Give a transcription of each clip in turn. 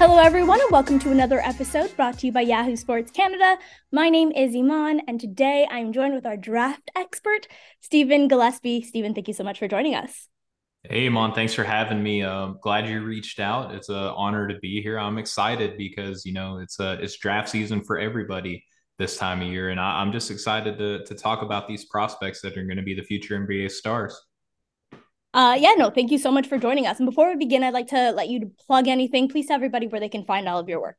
Hello, everyone, and welcome to another episode brought to you by Yahoo Sports Canada. My name is Imman, and today I'm joined with our draft expert, Stephen Gillaspie. Stephen, thank you so much for joining us. Hey, Mon, thanks for having me. Um, glad you reached out. It's an honor to be here. I'm excited because you know it's a it's draft season for everybody this time of year, and I, I'm just excited to to talk about these prospects that are going to be the future NBA stars. Uh, yeah, no, thank you so much for joining us. And before we begin, I'd like to let you plug anything. Please tell everybody where they can find all of your work.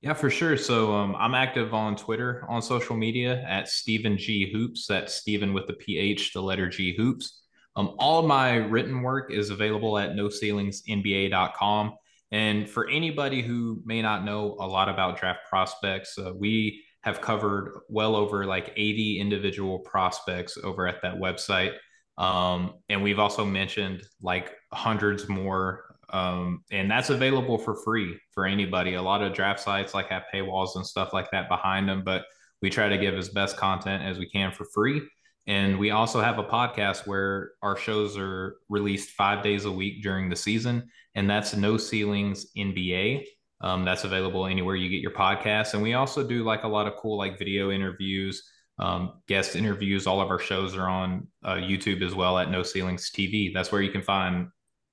Yeah, for sure. So um, I'm active on Twitter, on social media at Stephen G Hoops. That's Stephen with the PH, the letter G Hoops. Um, all of my written work is available at noceilingsnba.com. And for anybody who may not know a lot about draft prospects, uh, we have covered well over like 80 individual prospects over at that website. Um, and we've also mentioned like hundreds more. Um, and that's available for free for anybody. A lot of draft sites like have paywalls and stuff like that behind them, but we try to give as best content as we can for free. And we also have a podcast where our shows are released five days a week during the season. And that's No Ceilings NBA. Um, that's available anywhere you get your podcasts. And we also do like a lot of cool like video interviews, um, guest interviews. All of our shows are on uh, YouTube as well at No Ceilings TV. That's where you can find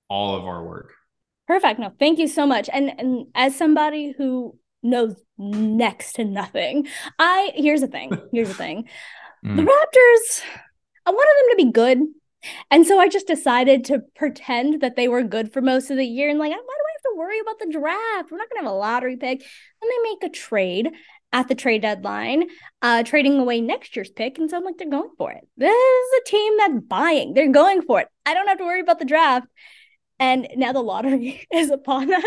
all of our work. Perfect. No, thank you so much. And and as somebody who knows next to nothing, I here's the thing. Here's the thing. Mm. The Raptors, I wanted them to be good. And so I just decided to pretend that they were good for most of the year. And like, why do I have to worry about the draft? We're not going to have a lottery pick. And they make a trade at the trade deadline, uh, trading away next year's pick. And so I'm like, they're going for it. This is a team that's buying. They're going for it. I don't have to worry about the draft. And now the lottery is upon us.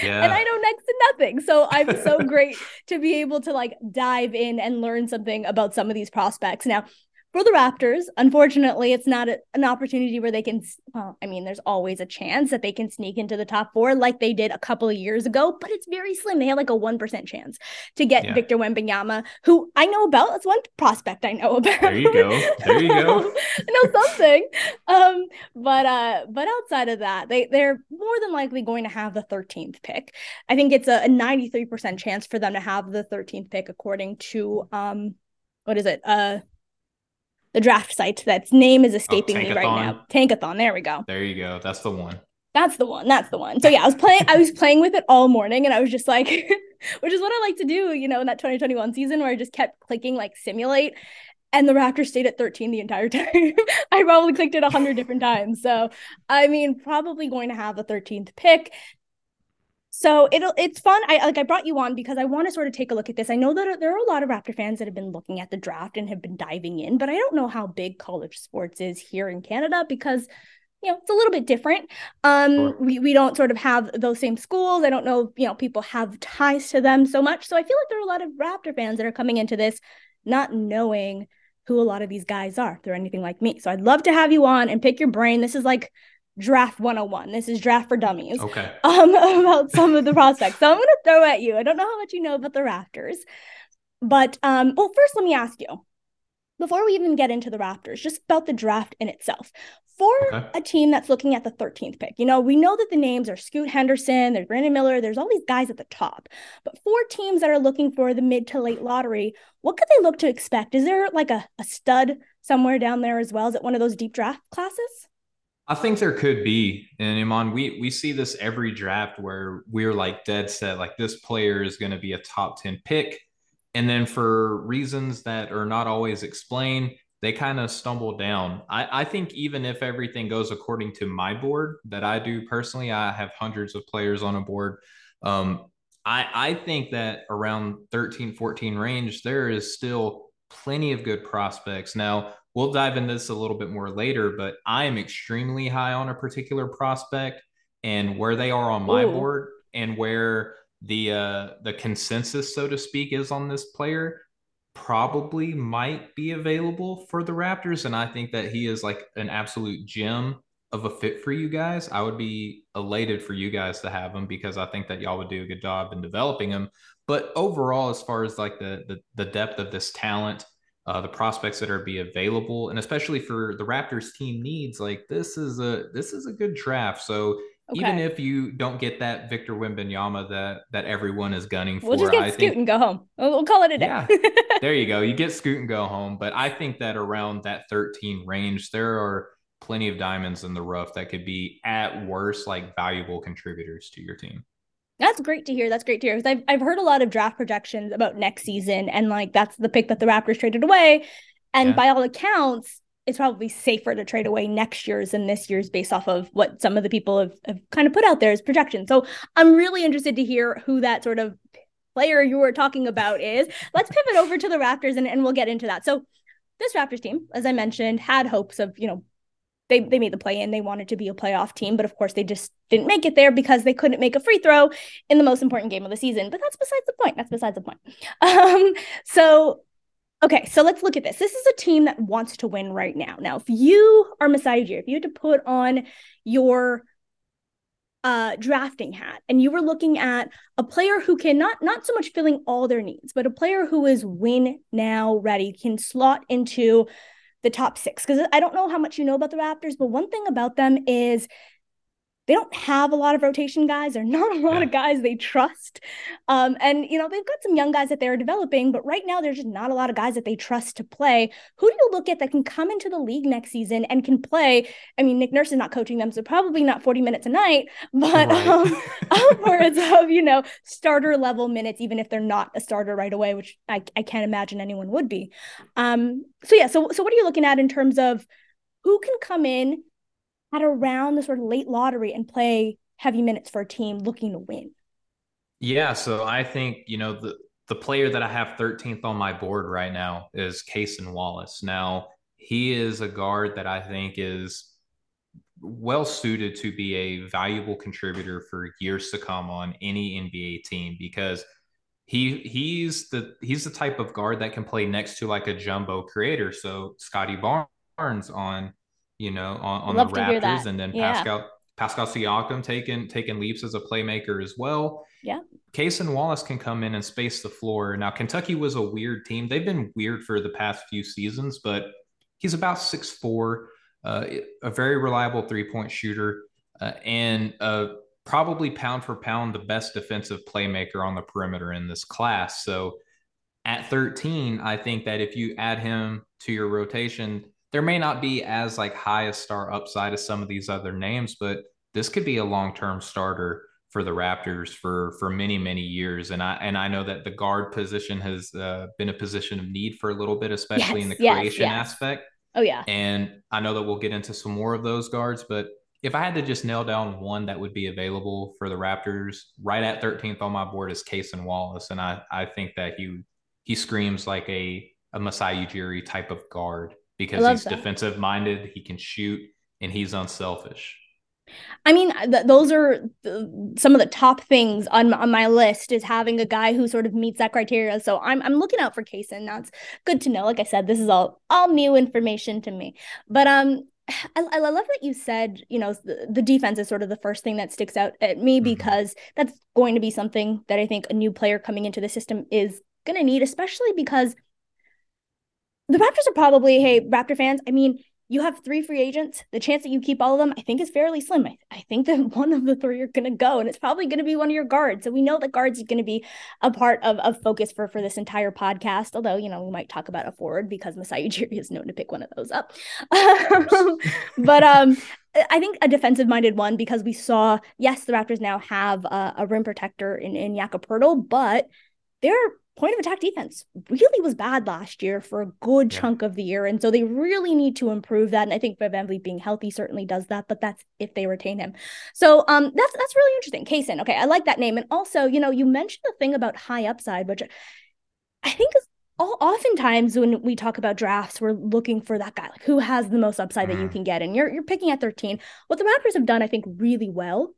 Yeah. And I know next to nothing. So I'm so great to be able to like dive in and learn something about some of these prospects. Now, for the Raptors, unfortunately, it's not a, an opportunity where they can. Well, I mean, there's always a chance that they can sneak into the top four like they did a couple of years ago, but it's very slim. They have like a one percent chance to get yeah. Victor Wembanyama, who I know about. That's one prospect I know about. There you go. There you go. I know something. Um, but uh, but outside of that, they they're more than likely going to have the 13th pick. I think it's a, a 93% chance for them to have the 13th pick, according to um, what is it? Uh the draft site that's name is escaping oh, me right now. Tankathon. There we go. There you go. That's the one. That's the one. That's the one. So yeah, I was playing. I was playing with it all morning, and I was just like, which is what I like to do, you know, in that 2021 season where I just kept clicking like simulate, and the Raptors stayed at 13 the entire time. I probably clicked it a hundred different times. So I mean, probably going to have the 13th pick. So it'll it's fun. I like I brought you on because I want to sort of take a look at this. I know that there are a lot of Raptor fans that have been looking at the draft and have been diving in, but I don't know how big college sports is here in Canada because you know it's a little bit different. Um, sure. we we don't sort of have those same schools. I don't know, you know, people have ties to them so much. So I feel like there are a lot of Raptor fans that are coming into this not knowing who a lot of these guys are. If they're anything like me. So I'd love to have you on and pick your brain. This is like draft 101 this is draft for dummies okay. um about some of the prospects. So i'm going to throw at you. I don't know how much you know about the raptors but um well first let me ask you before we even get into the raptors just about the draft in itself. For okay. a team that's looking at the 13th pick you know we know that the names are scoot henderson there's brandon miller there's all these guys at the top. But for teams that are looking for the mid to late lottery what could they look to expect? Is there like a, a stud somewhere down there as well? Is it one of those deep draft classes I think there could be, and Imman, we we see this every draft where we're like dead set, like this player is going to be a top ten pick, and then for reasons that are not always explained, they kind of stumble down. I, I think even if everything goes according to my board that I do personally, I have hundreds of players on a board. Um, I I think that around 13, 14 range, there is still plenty of good prospects. Now, we'll dive into this a little bit more later, but I am extremely high on a particular prospect and where they are on my Ooh. board and where the uh the consensus so to speak is on this player probably might be available for the Raptors and I think that he is like an absolute gem of a fit for you guys. I would be elated for you guys to have him because I think that y'all would do a good job in developing him. But overall as far as like the the, the depth of this talent uh, the prospects that are be available, and especially for the Raptors team needs, like this is a this is a good draft. So okay. even if you don't get that Victor Wembanyama that that everyone is gunning for, we'll just get I Scoot think, and go home. We'll, we'll call it a day. Yeah, there you go. You get Scoot and go home. But I think that around that 13 range, there are plenty of diamonds in the rough that could be at worst like valuable contributors to your team. That's great to hear. That's great to hear. Because I've I've heard a lot of draft projections about next season, and like that's the pick that the Raptors traded away. And yeah. by all accounts, it's probably safer to trade away next year's than this year's based off of what some of the people have, have kind of put out there as projections. So I'm really interested to hear who that sort of player you were talking about is. Let's pivot over to the Raptors and, and we'll get into that. So this Raptors team, as I mentioned, had hopes of, you know, they they made the play in. They wanted to be a playoff team, but of course they just didn't make it there because they couldn't make a free throw in the most important game of the season. But that's besides the point. That's besides the point. Um, so okay, so let's look at this. This is a team that wants to win right now. Now, if you are Masai Ujiri, if you had to put on your uh, drafting hat and you were looking at a player who can not not so much filling all their needs but a player who is win now ready can slot into the top six because I don't know how much you know about the Raptors, but one thing about them is they don't have a lot of rotation guys. They're not a lot yeah. of guys they trust. Um, and, you know, they've got some young guys that they're developing, but right now there's just not a lot of guys that they trust to play. Who do you look at that can come into the league next season and can play? I mean, Nick Nurse is not coaching them, so probably not 40 minutes a night, but right. um, upwards of, you know, starter level minutes, even if they're not a starter right away, which I, I can't imagine anyone would be. Um, so, yeah, so, so what are you looking at in terms of who can come in at around the sort of late lottery and play heavy minutes for a team looking to win? Yeah, so I think, you know, the the player that I have 13th on my board right now is Cason Wallace. Now, he is a guard that I think is well suited to be a valuable contributor for years to come on any NBA team because he he's the he's the type of guard that can play next to like a jumbo creator. So Scottie Barnes on you know, on, on the Raptors, and then yeah. Pascal Pascal Siakam taking taking leaps as a playmaker as well. Yeah. Cason Wallace can come in and space the floor. Now, Kentucky was a weird team. They've been weird for the past few seasons, but he's about six four, uh, a very reliable three point shooter, uh, and uh, probably pound for pound the best defensive playmaker on the perimeter in this class. So at 13, I think that if you add him to your rotation, there may not be as like high a star upside as some of these other names, but this could be a long term starter for the Raptors for for many many years. And I and I know that the guard position has uh, been a position of need for a little bit, especially yes, in the yes, creation yes. aspect. Oh yeah. And I know that we'll get into some more of those guards, but if I had to just nail down one that would be available for the Raptors, right at 13th on my board is Cason Wallace, and I I think that he he screams like a a Masai Ujiri type of guard because he's that. defensive minded, he can shoot, and he's unselfish. I mean, th- those are th- some of the top things on on my list is having a guy who sort of meets that criteria. So I'm I'm looking out for Cason. That's good to know. Like I said, this is all all new information to me. But um, I, I love that you said you know the, the defense is sort of the first thing that sticks out at me mm-hmm. because that's going to be something that I think a new player coming into the system is going to need, especially because the Raptors are probably, hey, Raptor fans, I mean, you have three free agents. The chance that you keep all of them, I think, is fairly slim. I, I think that one of the three are going to go, and it's probably going to be one of your guards. So we know that guards is going to be a part of, of focus for, for this entire podcast. Although, you know, we might talk about a forward because Masai Ujiri is known to pick one of those up. but um, I think a defensive minded one because we saw, yes, the Raptors now have a, a rim protector in, in Poeltl, but they're point of attack defense really was bad last year for a good yeah. chunk of the year. And so they really need to improve that. And I think VanVleet being healthy certainly does that, but that's if they retain him. So um that's that's really interesting. Cason. Okay, I like that name. And also, you know, you mentioned the thing about high upside, which I think is all, oftentimes when we talk about drafts, we're looking for that guy, like who has the most upside mm. that you mm-hmm. can get. And you're you're picking at 13. What the Raptors have done, I think, really well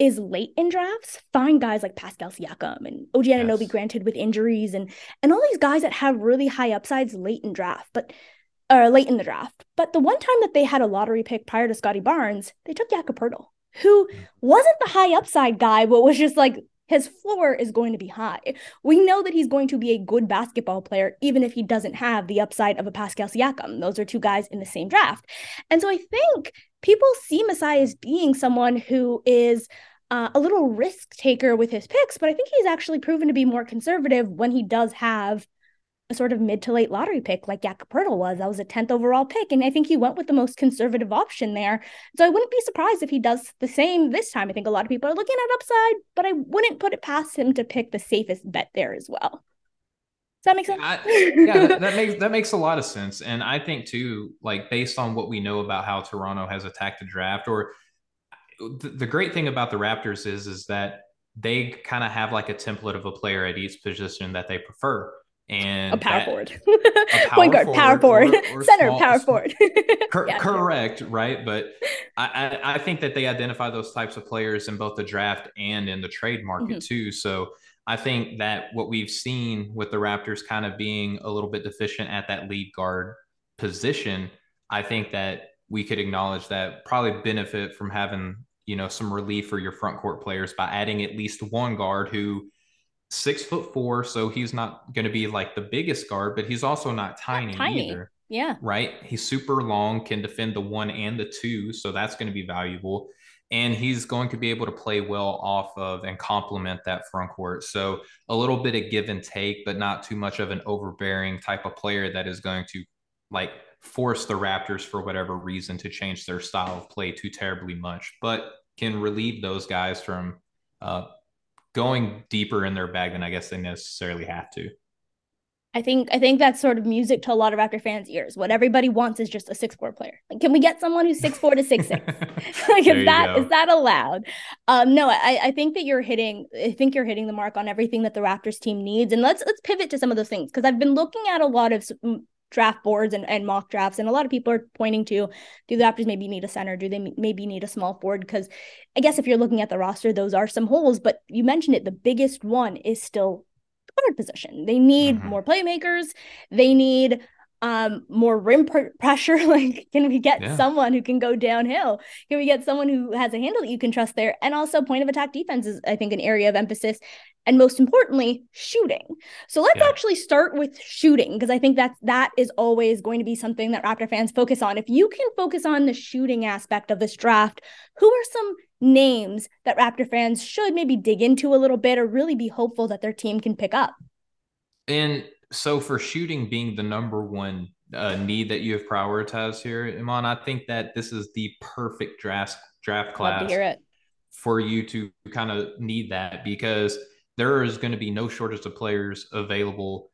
is late in drafts find guys like Pascal Siakam and OG Anunoby yes. granted with injuries and and all these guys that have really high upsides late in draft, but or late in the draft. But the one time that they had a lottery pick prior to Scottie Barnes, they took Jakob Poeltl, who mm. wasn't the high upside guy, but was just like his floor is going to be high. We know that he's going to be a good basketball player, even if he doesn't have the upside of a Pascal Siakam. Those are two guys in the same draft. And so I think people see Masai as being someone who is uh, a little risk taker with his picks, but I think he's actually proven to be more conservative when he does have a sort of mid to late lottery pick like Jakob was. That was a 10th overall pick. And I think he went with the most conservative option there. So I wouldn't be surprised if he does the same this time. I think a lot of people are looking at upside, but I wouldn't put it past him to pick the safest bet there as well. Does that make sense? I, yeah, that, that, makes that makes a lot of sense. And I think too, like based on what we know about how Toronto has attacked the draft, or the, great thing about the Raptors is is that they kind of have like a template of a player at each position that they prefer and a power that, forward, a power point guard, forward power forward, or, or center, small, power forward. cor- yeah, correct, right? But I, I, I, think that they identify those types of players in both the draft and in the trade market mm-hmm. too. So I think that what we've seen with the Raptors kind of being a little bit deficient at that lead guard position, I think that we could acknowledge that probably benefit from having you know some relief for your front court players by adding at least one guard who six foot four, so he's not going to be like the biggest guard, but he's also not tiny, not tiny. either. Yeah. Right. He's super long, can defend the one and the two. So that's going to be valuable. And he's going to be able to play well off of and complement that front court. So a little bit of give and take, but not too much of an overbearing type of player that is going to like force the Raptors for whatever reason to change their style of play too terribly much, but can relieve those guys from uh, going deeper in their bag than I guess they necessarily have to. I think I think that's sort of music to a lot of Raptor fans' ears. What everybody wants is just a six four player. Like, can we get someone who's six four to six six? like, is that go. is that allowed? Um, no, I, I think that you're hitting. I think you're hitting the mark on everything that the Raptors team needs. And let's let's pivot to some of those things because I've been looking at a lot of draft boards and, and mock drafts. And a lot of people are pointing to do the Raptors maybe need a center? Do they maybe need a small forward? Because I guess if you're looking at the roster, those are some holes. But you mentioned it, the biggest one is still guard position. They need mm-hmm. more playmakers. They need um more rim pr- pressure like can we get yeah. someone who can go downhill? Can we get someone who has a handle that you can trust there? And also point of attack defense is i think an area of emphasis and most importantly shooting. So let's yeah. actually start with shooting because i think that that is always going to be something that raptor fans focus on. If you can focus on the shooting aspect of this draft who are some names that raptor fans should maybe dig into a little bit or really be hopeful that their team can pick up? And so for shooting being the number one uh, need that you have prioritized here, Imman, I think that this is the perfect draft draft class for you to kind of need that because there is going to be no shortage of players available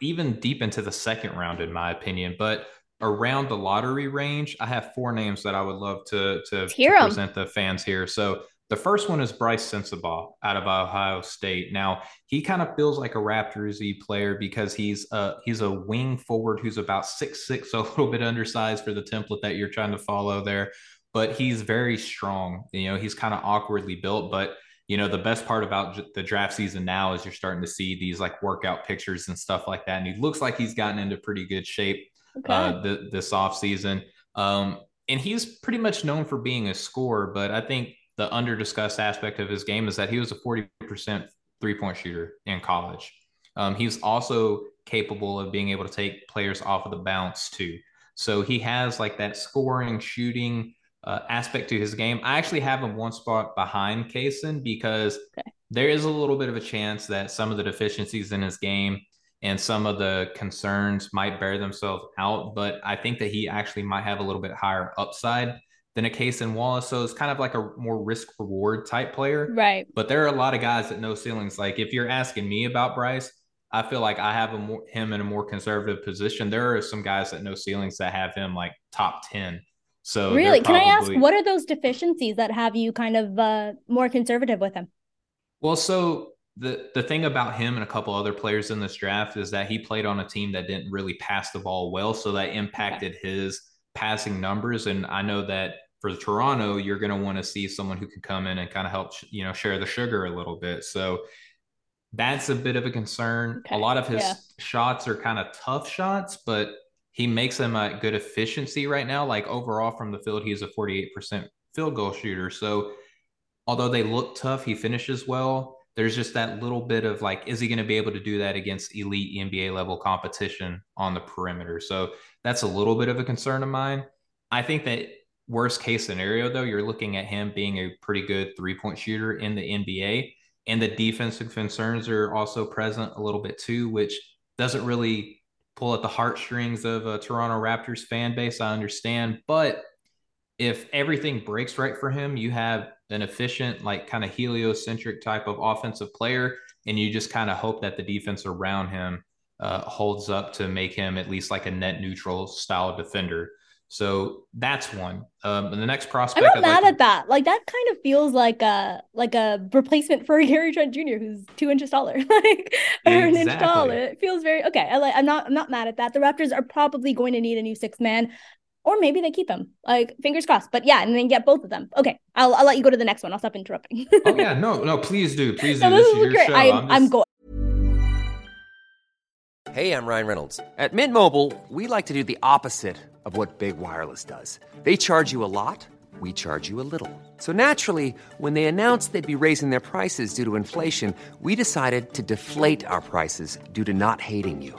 even deep into the second round, in my opinion. But around the lottery range, I have four names that I would love to to, to present the fans here. So the first one is Brice Sensabaugh out of Ohio State. Now he kind of feels like a Raptorsy player because he's a he's a wing forward who's about six six, so a little bit undersized for the template that you're trying to follow there. But he's very strong. You know, he's kind of awkwardly built, but you know the best part about the draft season now is you're starting to see these like workout pictures and stuff like that, and he looks like he's gotten into pretty good shape okay. uh, th- this off season. Um, and he's pretty much known for being a scorer, but I think the under discussed aspect of his game is that he was a 40% three point shooter in college. Um, he's also capable of being able to take players off of the bounce too. So he has like that scoring, shooting uh, aspect to his game. I actually have him one spot behind Cason because okay. there is a little bit of a chance that some of the deficiencies in his game and some of the concerns might bear themselves out. But I think that he actually might have a little bit higher upside than a Cason Wallace. So it's kind of like a more risk reward type player. Right. But there are a lot of guys that No Ceilings. Like if you're asking me about Brice, I feel like I have more, him in a more conservative position. There are some guys that No Ceilings that have him like top 10. So really, probably, can I ask what are those deficiencies that have you kind of uh, more conservative with him? Well, so the the thing about him and a couple other players in this draft is that he played on a team that didn't really pass the ball well, so that impacted okay. his passing numbers. And I know that for Toronto, you're going to want to see someone who can come in and kind of help you know share the sugar a little bit. So that's a bit of a concern. Okay. A lot of his yeah. shots are kind of tough shots, but he makes them at good efficiency right now. Like overall from the field, he's a 48% field goal shooter. So although they look tough, he finishes well. There's just that little bit of like, is he going to be able to do that against elite NBA level competition on the perimeter? So that's a little bit of a concern of mine. I think that worst case scenario, though, you're looking at him being a pretty good three point shooter in the NBA. And the defensive concerns are also present a little bit too, which doesn't really pull at the heartstrings of a Toronto Raptors fan base. I understand. But if everything breaks right for him, you have an efficient, like kind of heliocentric type of offensive player, and you just kind of hope that the defense around him uh, holds up to make him at least like a net neutral style defender. So that's one. Um, and the next prospect, I'm not I'd mad like at that. Like that kind of feels like a like a replacement for Gary Trent Jr., who's two inches taller, like or exactly. an inch taller. It feels very okay. I like. I'm not. I'm not mad at that. The Raptors are probably going to need a new six man or maybe they keep him. Like fingers crossed. But yeah, and then get both of them. Okay, I'll I'll let you go to the next one. I'll stop interrupting. oh yeah, no, no, please do, please do. No, this, this, is, is great. Show. I'm, I'm, just... I'm going. Hey, I'm Ryan Reynolds. At Mint Mobile, we like to do the opposite of what big wireless does. They charge you a lot. We charge you a little. So naturally, when they announced they'd be raising their prices due to inflation, we decided to deflate our prices due to not hating you.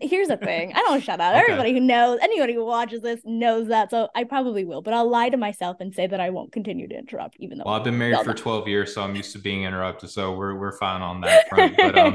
Here's the thing. I don't shout out. Okay. Everybody who knows, anybody who watches this knows that. So I probably will, but I'll lie to myself and say that I won't continue to interrupt, even though. Well, I've been married for 12 years, so I'm used to being interrupted. So we're we're fine on that front. But um,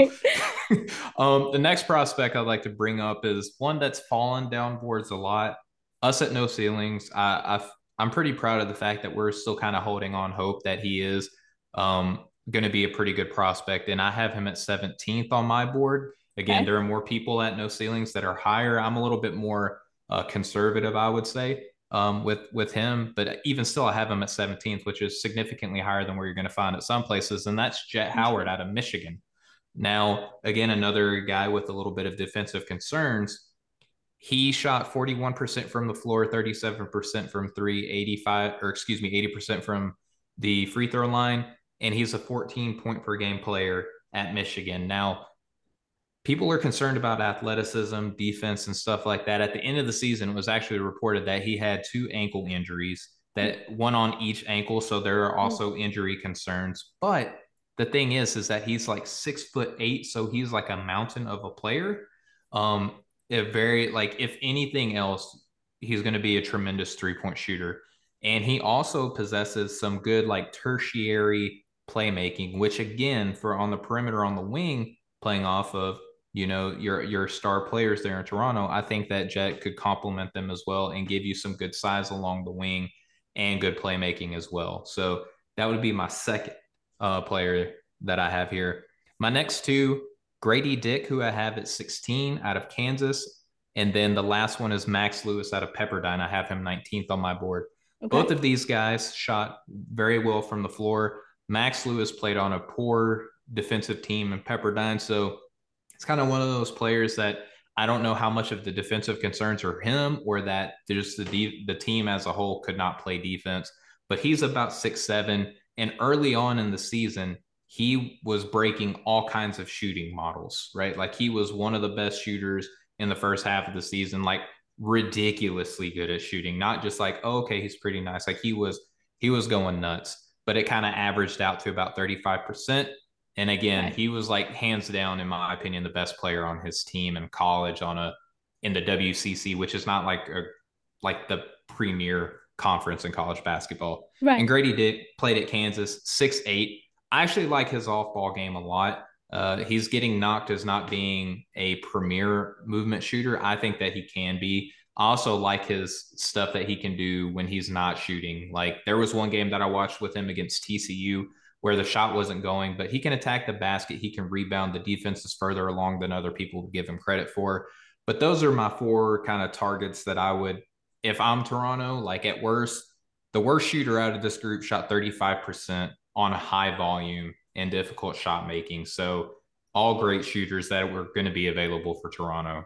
um, the next prospect I'd like to bring up is one that's fallen down boards a lot. Us at No Ceilings. I, i I'm pretty proud of the fact that we're still kind of holding on hope that he is um, going to be a pretty good prospect, and I have him at 17th on my board. Again, okay. there are more people at no ceilings that are higher. I'm a little bit more uh, conservative, I would say, um, with with him. But even still, I have him at 17th, which is significantly higher than where you're going to find at some places, and that's Jett Howard out of Michigan. Now, again, another guy with a little bit of defensive concerns. He shot 41% from the floor, 37% from three, 85, or excuse me, 80% from the free throw line, and he's a 14 point per game player at Michigan. Now, people are concerned about athleticism, defense, and stuff like that. At the end of the season, it was actually reported that he had two ankle injuries, that one on each ankle. So there are also injury concerns. But the thing is, is that he's like six foot eight, so he's like a mountain of a player. Um, a very like if anything else, he's going to be a tremendous three point shooter, and he also possesses some good like tertiary playmaking, which again for on the perimeter on the wing, playing off of you know your your star players there in Toronto, I think that Jett could complement them as well and give you some good size along the wing and good playmaking as well. So that would be my second uh, player that I have here. My next two, Gradey Dick, who I have at 16 out of Kansas, and then the last one is Max Lewis out of Pepperdine. I have him 19th on my board. Okay. Both of these guys shot very well from the floor. Max Lewis played on a poor defensive team in Pepperdine, so it's kind of one of those players that I don't know how much of the defensive concerns are him or that just the de- the team as a whole could not play defense. But he's about six seven, and early on in the season, he was breaking all kinds of shooting models. Right, like he was one of the best shooters in the first half of the season, like ridiculously good at shooting. Not just like oh, okay, he's pretty nice. Like he was he was going nuts. but it kind of averaged out to about 35%. And again, he was like hands down, in my opinion, the best player on his team in college on a in the WCC, which is not like a like the premier conference in college basketball. Right. And Gradey Dick played at Kansas, six eight. I actually like his off ball game a lot. Uh, he's getting knocked as not being a premier movement shooter. I think that he can be. I also like his stuff that he can do when he's not shooting. Like there was one game that I watched with him against TCU where the shot wasn't going, but he can attack the basket. He can rebound. The defense is further along than other people give him credit for. But those are my four kind of targets that I would, if I'm Toronto, like at worst, the worst shooter out of this group shot 35% on a high volume and difficult shot making. So all great shooters that were going to be available for Toronto.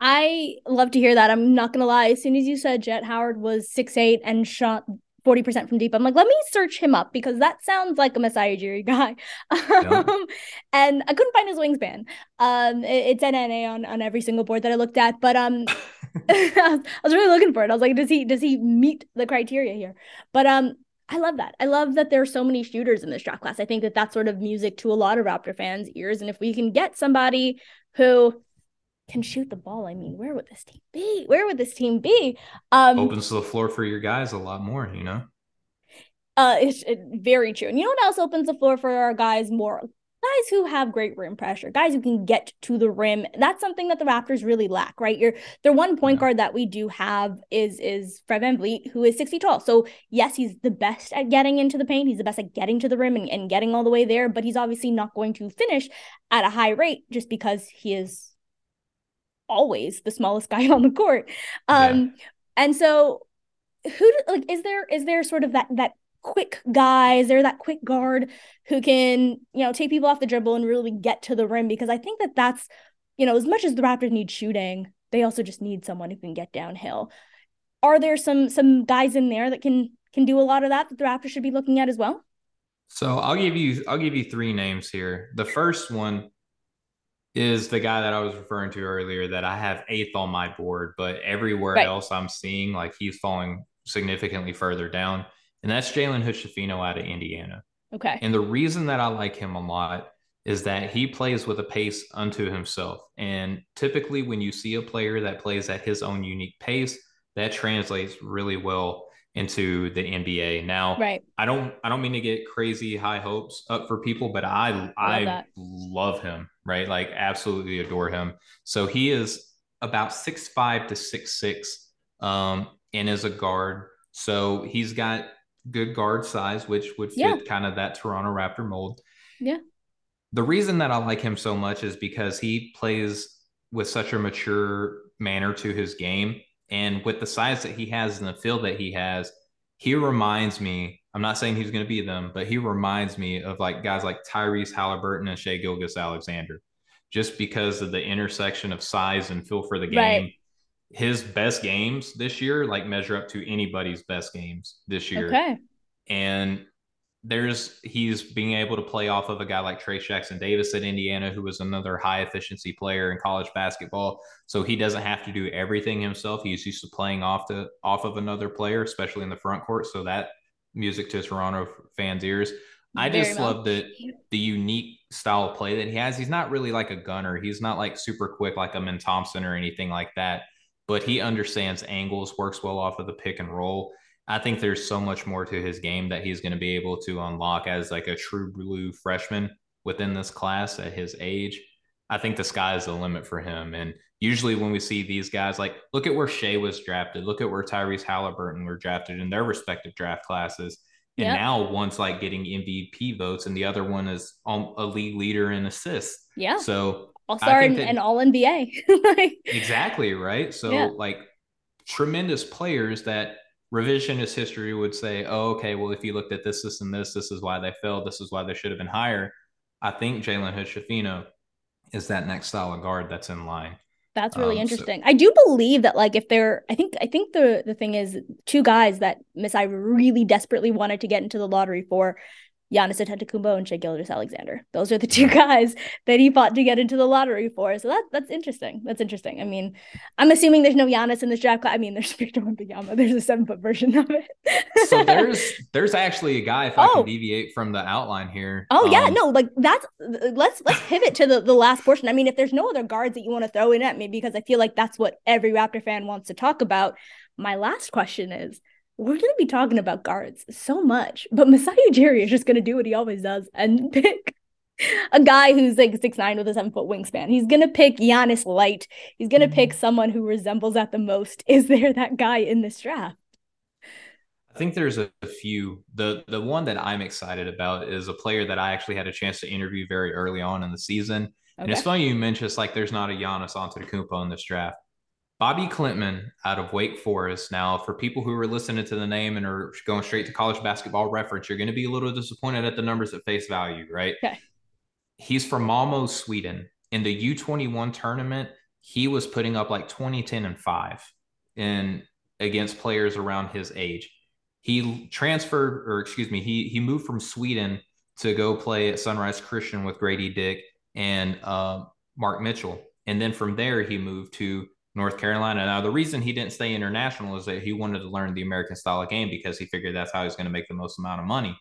I love to hear that. I'm not gonna lie. As soon as you said Jett Howard was six eight and shot 40% from deep. I'm like, let me search him up because that sounds like a Masai Ujiri guy. Yeah. Um, and I couldn't find his wingspan. Um, it, it's NNA on, on every single board that I looked at, but um, I was really looking for it. I was like, does he does he meet the criteria here? But um, I love that. I love that there are so many shooters in this draft class. I think that that's sort of music to a lot of Raptor fans' ears. And if we can get somebody who can shoot the ball, I mean, where would this team be? Where would this team be? Um, Opens the floor for your guys a lot more, you know. Uh, it's it, very true. And you know what else opens the floor for our guys more? Guys who have great rim pressure, guys who can get to the rim. That's something that the Raptors really lack, right? Your their one point yeah. guard that we do have is is Fred VanVleet, who is six feet tall. So yes, he's the best at getting into the paint. He's the best at getting to the rim and, and getting all the way there, but he's obviously not going to finish at a high rate just because he is always the smallest guy on the court. Um, yeah. and so who like is there is there sort of that that quick guy? Is there that quick guard who can you know take people off the dribble and really get to the rim? Because I think that that's you know as much as the Raptors need shooting, they also just need someone who can get downhill. Are there some some guys in there that can can do a lot of that that the Raptors should be looking at as well? So I'll give you I'll give you three names here. The first one is the guy that I was referring to earlier that I have eighth on my board, but everywhere right. else I'm seeing like he's falling significantly further down. And that's Jalen Hood-Schifino out of Indiana. Okay. And the reason that I like him a lot is that he plays with a pace unto himself. And typically, when you see a player that plays at his own unique pace, that translates really well into the NBA. Now, right. I don't I don't mean to get crazy high hopes up for people, but I love I that. love him, right? Like absolutely adore him. So he is about six five to six six um and is a guard. So he's got good guard size, which would fit yeah. kind of that Toronto Raptor mold. Yeah. The reason that I like him so much is because he plays with such a mature manner to his game and with the size that he has and the field that he has, he reminds me. I'm not saying he's going to be them, but he reminds me of like guys like Tyrese Halliburton and Shai Gilgeous-Alexander, just because of the intersection of size and feel for the game. Right. His best games this year like measure up to anybody's best games this year. Okay. And there's he's being able to play off of a guy like Trayce Jackson Davis at Indiana, who was another high efficiency player in college basketball. So he doesn't have to do everything himself. He's used to playing off the off of another player, especially in the front court. So that music to Toronto fans' ears. I Very just much. love the the unique style of play that he has. He's not really like a gunner. He's not like super quick like Amen Thompson or anything like that. But he understands angles, works well off of the pick and roll I think there's so much more to his game that he's going to be able to unlock as like a true blue freshman within this class at his age. I think the sky is the limit for him. And usually when we see these guys, like look at where Shai was drafted, look at where Tyrese Halliburton were drafted in their respective draft classes. And yep. now one's like getting MVP votes and the other one is um, a league leader in assists. Yeah. So all star and, and all NBA. exactly. Right. So yeah. like tremendous players that revisionist history would say, oh, okay, well, if you looked at this, this, and this, this is why they failed. This is why they should have been higher. I think Jalen Hood-Schifino is that next style of guard that's in line. That's really um, interesting. So- I do believe that, like, if they're, I think, I think the the thing is, two guys that Masai really desperately wanted to get into the lottery for, Giannis Antetokounmpo and Shai Gilgeous-Alexander. Those are the two guys that he fought to get into the lottery for. So that that's interesting. That's interesting. I mean, I'm assuming there's no Giannis in this draft. I mean, there's Victor Wembanyama. There's a seven foot version of it. so there's there's actually a guy. If oh. I can oh. deviate from the outline here. Oh um, yeah, no, like that's let's let's pivot to the the last portion. I mean, if there's no other guards that you want to throw in at me, because I feel like that's what every Raptor fan wants to talk about. My last question is we're going to be talking about guards so much, but Masai Ujiri is just going to do what he always does and pick a guy who's like six nine with a seven foot wingspan. He's going to pick Giannis Light. He's going to mm-hmm. pick someone who resembles that the most. Is there that guy in this draft? I think there's a, few. The the one that I'm excited about is a player that I actually had a chance to interview very early on in the season. Okay. And it's funny you mentioned it's like there's not a Giannis Antetokounmpo in this draft. Bobi Klintman out of Wake Forest. Now, for people who are listening to the name and are going straight to college basketball reference, you're going to be a little disappointed at the numbers at face value, right? Okay. He's from Malmo, Sweden. In the U21 tournament, he was putting up like 20, 10, and 5 in against players around his age. He transferred, or excuse me, he he moved from Sweden to go play at Sunrise Christian with Gradey Dick and uh, Mark Mitchell. And then from there, he moved to North Carolina. Now, the reason he didn't stay international is that he wanted to learn the American style of game because he figured that's how he's going to make the most amount of money.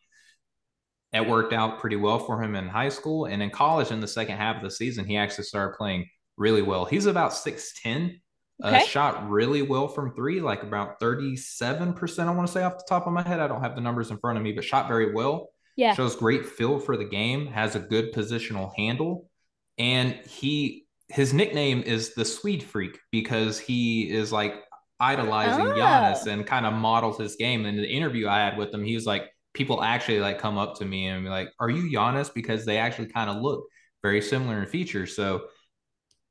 It worked out pretty well for him in high school. And in college, in the second half of the season, he actually started playing really well. He's about 6'10, uh, okay. uh, shot really well from three, like about 37%, I want to say off the top of my head. I don't have the numbers in front of me, but shot very well. Yeah. Shows great feel for the game, has a good positional handle. And he his nickname is the Swede Freak because he is like idolizing oh. Giannis and kind of models his game. And the interview I had with him, he was like, people actually like come up to me and be like, "Are you Giannis?" Because they actually kind of look very similar in features. So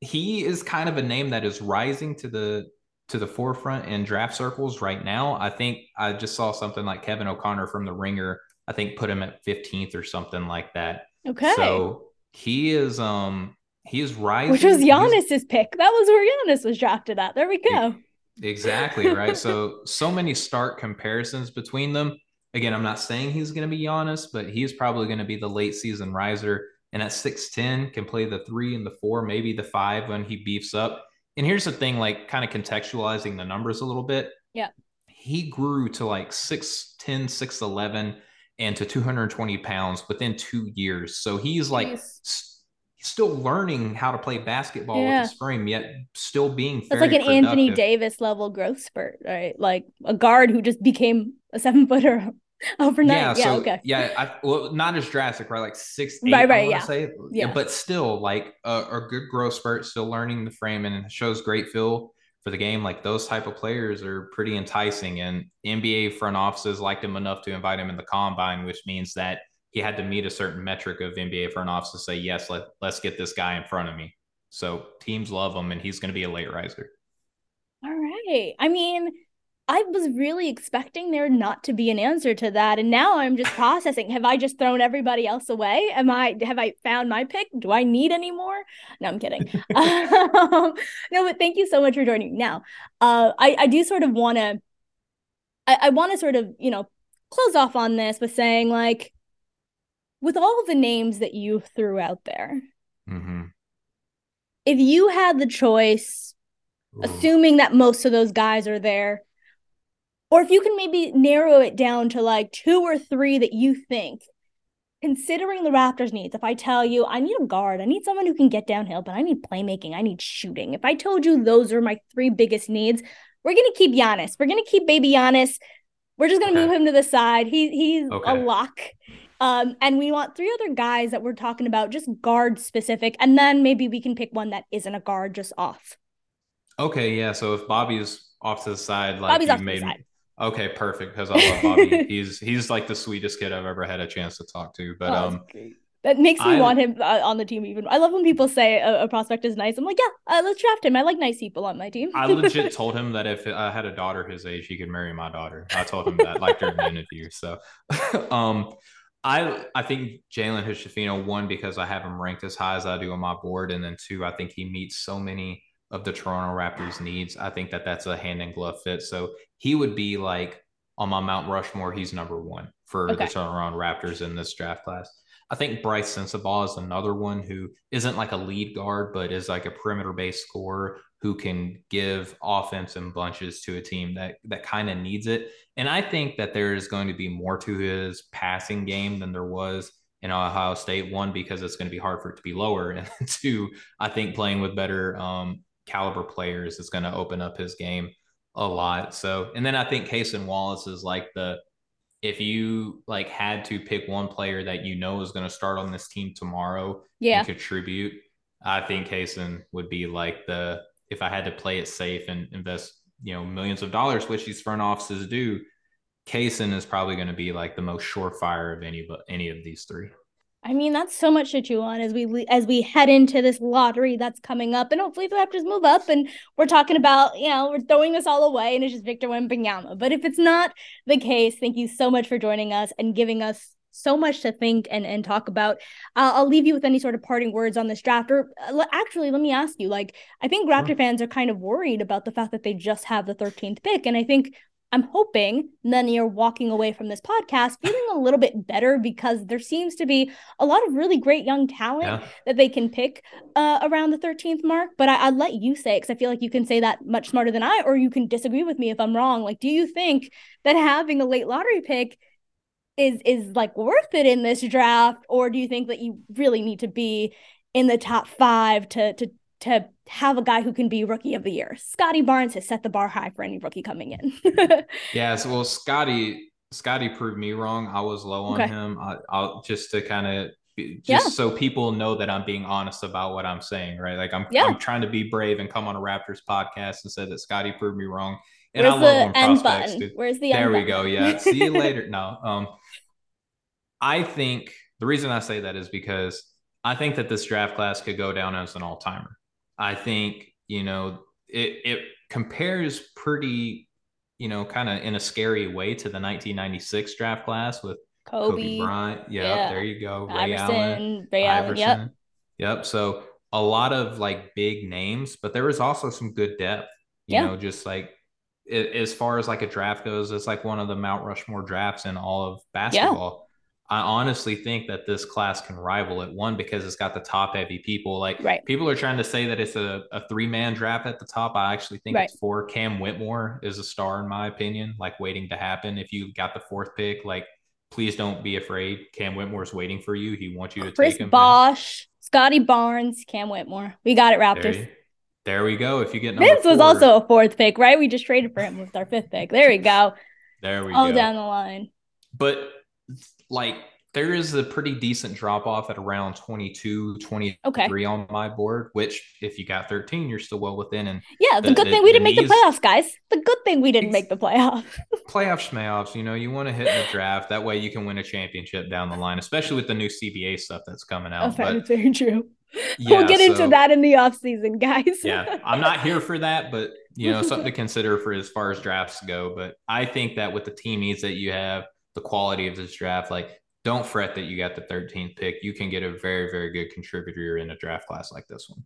he is kind of a name that is rising to the to the forefront in draft circles right now. I think I just saw something like Kevin O'Connor from the Ringer. I think put him at 15th or something like that. Okay. So he is um he is rising. Which was Giannis's He's, pick. That was where Giannis was drafted at. There we go. Exactly right. so so many stark comparisons between them. Again, I'm not saying he's going to be Giannis, but he's probably going to be the late season riser. And at 6'10, can play the three and the four, maybe the five when he beefs up. And here's the thing, like kind of contextualizing the numbers a little bit. Yeah. He grew to like 6'10, 6'11, and to 220 pounds within two years. So he's like still learning how to play basketball yeah. with his frame, yet still being. It's like an productive. Anthony Davis level growth spurt, right? Like a guard who just became a seven footer overnight. Yeah, yeah so, okay. Yeah, I, well, not as drastic, right? Like six, eight, right, right, yeah. Say. yeah, but still, like a, a good growth spurt, still learning the frame, and shows great feel for the game. Like those type of players are pretty enticing, and NBA front offices liked him enough to invite him in the combine, which means that he had to meet a certain metric of NBA front office to say, yes, let, let's get this guy in front of me. So teams love him and he's going to be a late riser. All right. I mean, I was really expecting there not to be an answer to that. And now I'm just processing. have I just thrown everybody else away? Am I, have I found my pick? Do I need any more? No, I'm kidding. um, no, but thank you so much for joining. Now, uh, I, I do sort of want to, I, I want to sort of, you know, close off on this with saying like, with all the names that you threw out there, mm-hmm. if you had the choice, Ooh. assuming that most of those guys are there, or if you can maybe narrow it down to like two or three that you think, considering the Raptors' needs, if I tell you I need a guard, I need someone who can get downhill, but I need playmaking, I need shooting. If I told you those are my three biggest needs, we're gonna keep Giannis. We're gonna keep baby Giannis. We're just gonna okay. move him to the side. He he's okay. a lock. Um, and we want three other guys that we're talking about, just guard specific, and then maybe we can pick one that isn't a guard, just off. Okay, yeah. So if Bobi's off to the side, like Bobi's you made, okay, perfect. Because I love Bobi. he's he's like the sweetest kid I've ever had a chance to talk to. But oh, um. That makes me I, want him uh, on the team even. I love when people say a, a prospect is nice. I'm like, yeah, uh, let's draft him. I like nice people on my team. I legit told him that if I had a daughter his age, he could marry my daughter. I told him that like during the interview. So, um, I I think Jalen Hood-Schifino one because I have him ranked as high as I do on my board, and then two, I think he meets so many of the Toronto Raptors needs. I think that that's a hand in glove fit. So he would be like on my Mount Rushmore. He's number one for Okay. the Toronto Raptors in this draft class. I think Brice Sensabaugh is another one who isn't like a lead guard, but is like a perimeter based scorer who can give offense and bunches to a team that that kind of needs it. And I think that there is going to be more to his passing game than there was in Ohio State. One, because it's going to be hard for it to be lower, and two, I think playing with better um, caliber players is going to open up his game a lot. So, and then I think Cason Wallace is like the if you like had to pick one player that you know is going to start on this team tomorrow Yeah. and contribute, I think Kason would be like the if I had to play it safe and invest, you know, millions of dollars, which these front offices do, Cason is probably going to be like the most surefire of any but any of these three. I mean, that's so much to chew on as we as we head into this lottery that's coming up, and hopefully the Raptors move up. And we're talking about, you know, we're throwing this all away, and it's just Victor Wembanyama. But if it's not the case, thank you so much for joining us and giving us so much to think and and talk about. Uh, I'll leave you with any sort of parting words on this draft. Or uh, actually, let me ask you: like, I think Raptor fans are kind of worried about the fact that they just have the 13th pick, and I think I'm hoping then you're walking away from this podcast feeling a little bit better because there seems to be a lot of really great young talent Yeah. that they can pick uh, around the 13th mark. But I, I'll let you say because I feel like you can say that much smarter than I, or you can disagree with me if I'm wrong. Like, do you think that having a late lottery pick is is like worth it in this draft, or do you think that you really need to be in the top five to to to have a guy who can be rookie of the year? Scottie Barnes has set the bar high for any rookie coming in. Yeah, so well, Scottie, Scottie proved me wrong. I was low on Okay. him. I, I'll just to kind of just Yeah. so people know that I'm being honest about what I'm saying, right? Like I'm, Yeah. I'm trying to be brave and come on a Raptors podcast and say that Scottie proved me wrong. And Where's I the love when end button? Where's the there we button? go. Yeah. See you later. No. Um, I think the reason I say that is because I think that this draft class could go down as an all timer. I think, you know, it, it compares pretty, you know, kind of in a scary way to the 1996 draft class with Kobe, Kobe, Bryant. Yep, yeah. there you go. Ray Iverson, Allen. Ray Allen. Yep. Yep. So a lot of like big names, but there was also some good depth. You Yeah. know, just like a- as far as like a draft goes, it's like one of the Mount Rushmore drafts in all of basketball. I honestly think that this class can rival it. One because it's got the top heavy people. Like Right. people are trying to say that it's a, a three man draft at the top. I actually think Right. it's four. Cam Whitmore is a star in my opinion, like waiting to happen. If you got the fourth pick, like please don't be afraid. Cam Whitmore's waiting for you. He wants you to Chris take him. Bosch, Scottie Barnes, Cam Whitmore. We got it, Raptors. There we go. If you get Vince was also a fourth pick, right? We just traded for him with our fifth pick. There we go. there we All go. down the line. but like there is a pretty decent drop off at around 22 23 on my board which if you got 13 you're still well within and Yeah, the, The- good the- thing we didn't make the playoffs, guys. The good thing we didn't make the playoffs. playoff schmayoffs you know you want to hit in the draft that way you can win a championship down the line especially with the new cba stuff that's coming out Okay, but very true. yeah, we'll get into that in the off season, guys. yeah i'm not here for that but you know something to consider for as far as drafts go but i think that with the team needs that you have the quality of this draft like don't fret that you got the 13th pick you can get a very very good contributor in a draft class like this one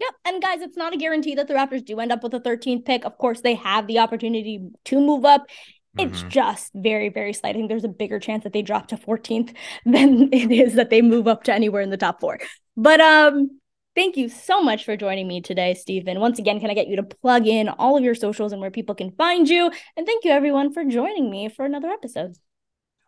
Yep. And guys, it's not a guarantee that the Raptors do end up with a 13th pick. Of course, they have the opportunity to move up. It's Mhm. just very, very slight. I think there's a bigger chance that they drop to 14th than it is that they move up to anywhere in the top four. But um, thank you so much for joining me today, Stephen. Once again, can I get you to plug in all of your socials and where people can find you? And thank you everyone for joining me for another episode.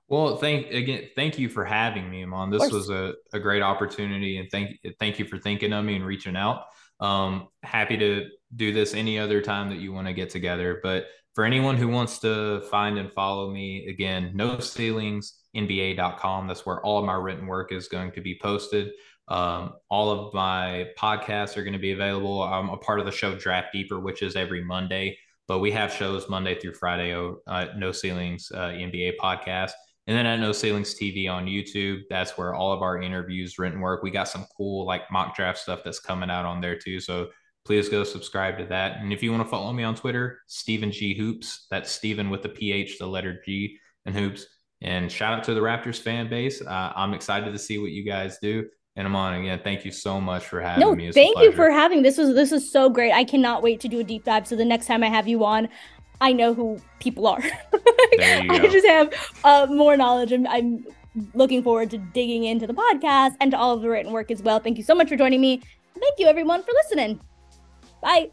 Well, thank again, thank you for having me, Imman. This was a, a great opportunity, and thank thank you for thinking of me and reaching out. Um, happy to do this any other time that you want to get together. But for anyone who wants to find and follow me, again, no ceilings nba.com. That's where all of my written work is going to be posted. Um, all of my podcasts are going to be available. I'm a part of the show Draft Deeper, which is every Monday, but we have shows Monday through Friday. Uh, no ceilings uh, NBA podcast. And then at No Ceilings TV on YouTube, that's where all of our interviews, written work, we got some cool like mock draft stuff that's coming out on there too. So please go subscribe to that. And if you want to follow me on Twitter, Stephen G Hoops. That's Stephen with the PH, the letter G and Hoops. And shout out to the Raptors fan base. Uh, I'm excited to see what you guys do. And Imman, again, thank you so much for having no, me. It's thank you for having this was this is so great. I cannot wait to do a deep dive. So the next time I have you on, I know who people are. I just have uh, more knowledge, and I'm looking forward to digging into the podcast and to all of the written work as well. Thank you so much for joining me. Thank you everyone for listening. Bye.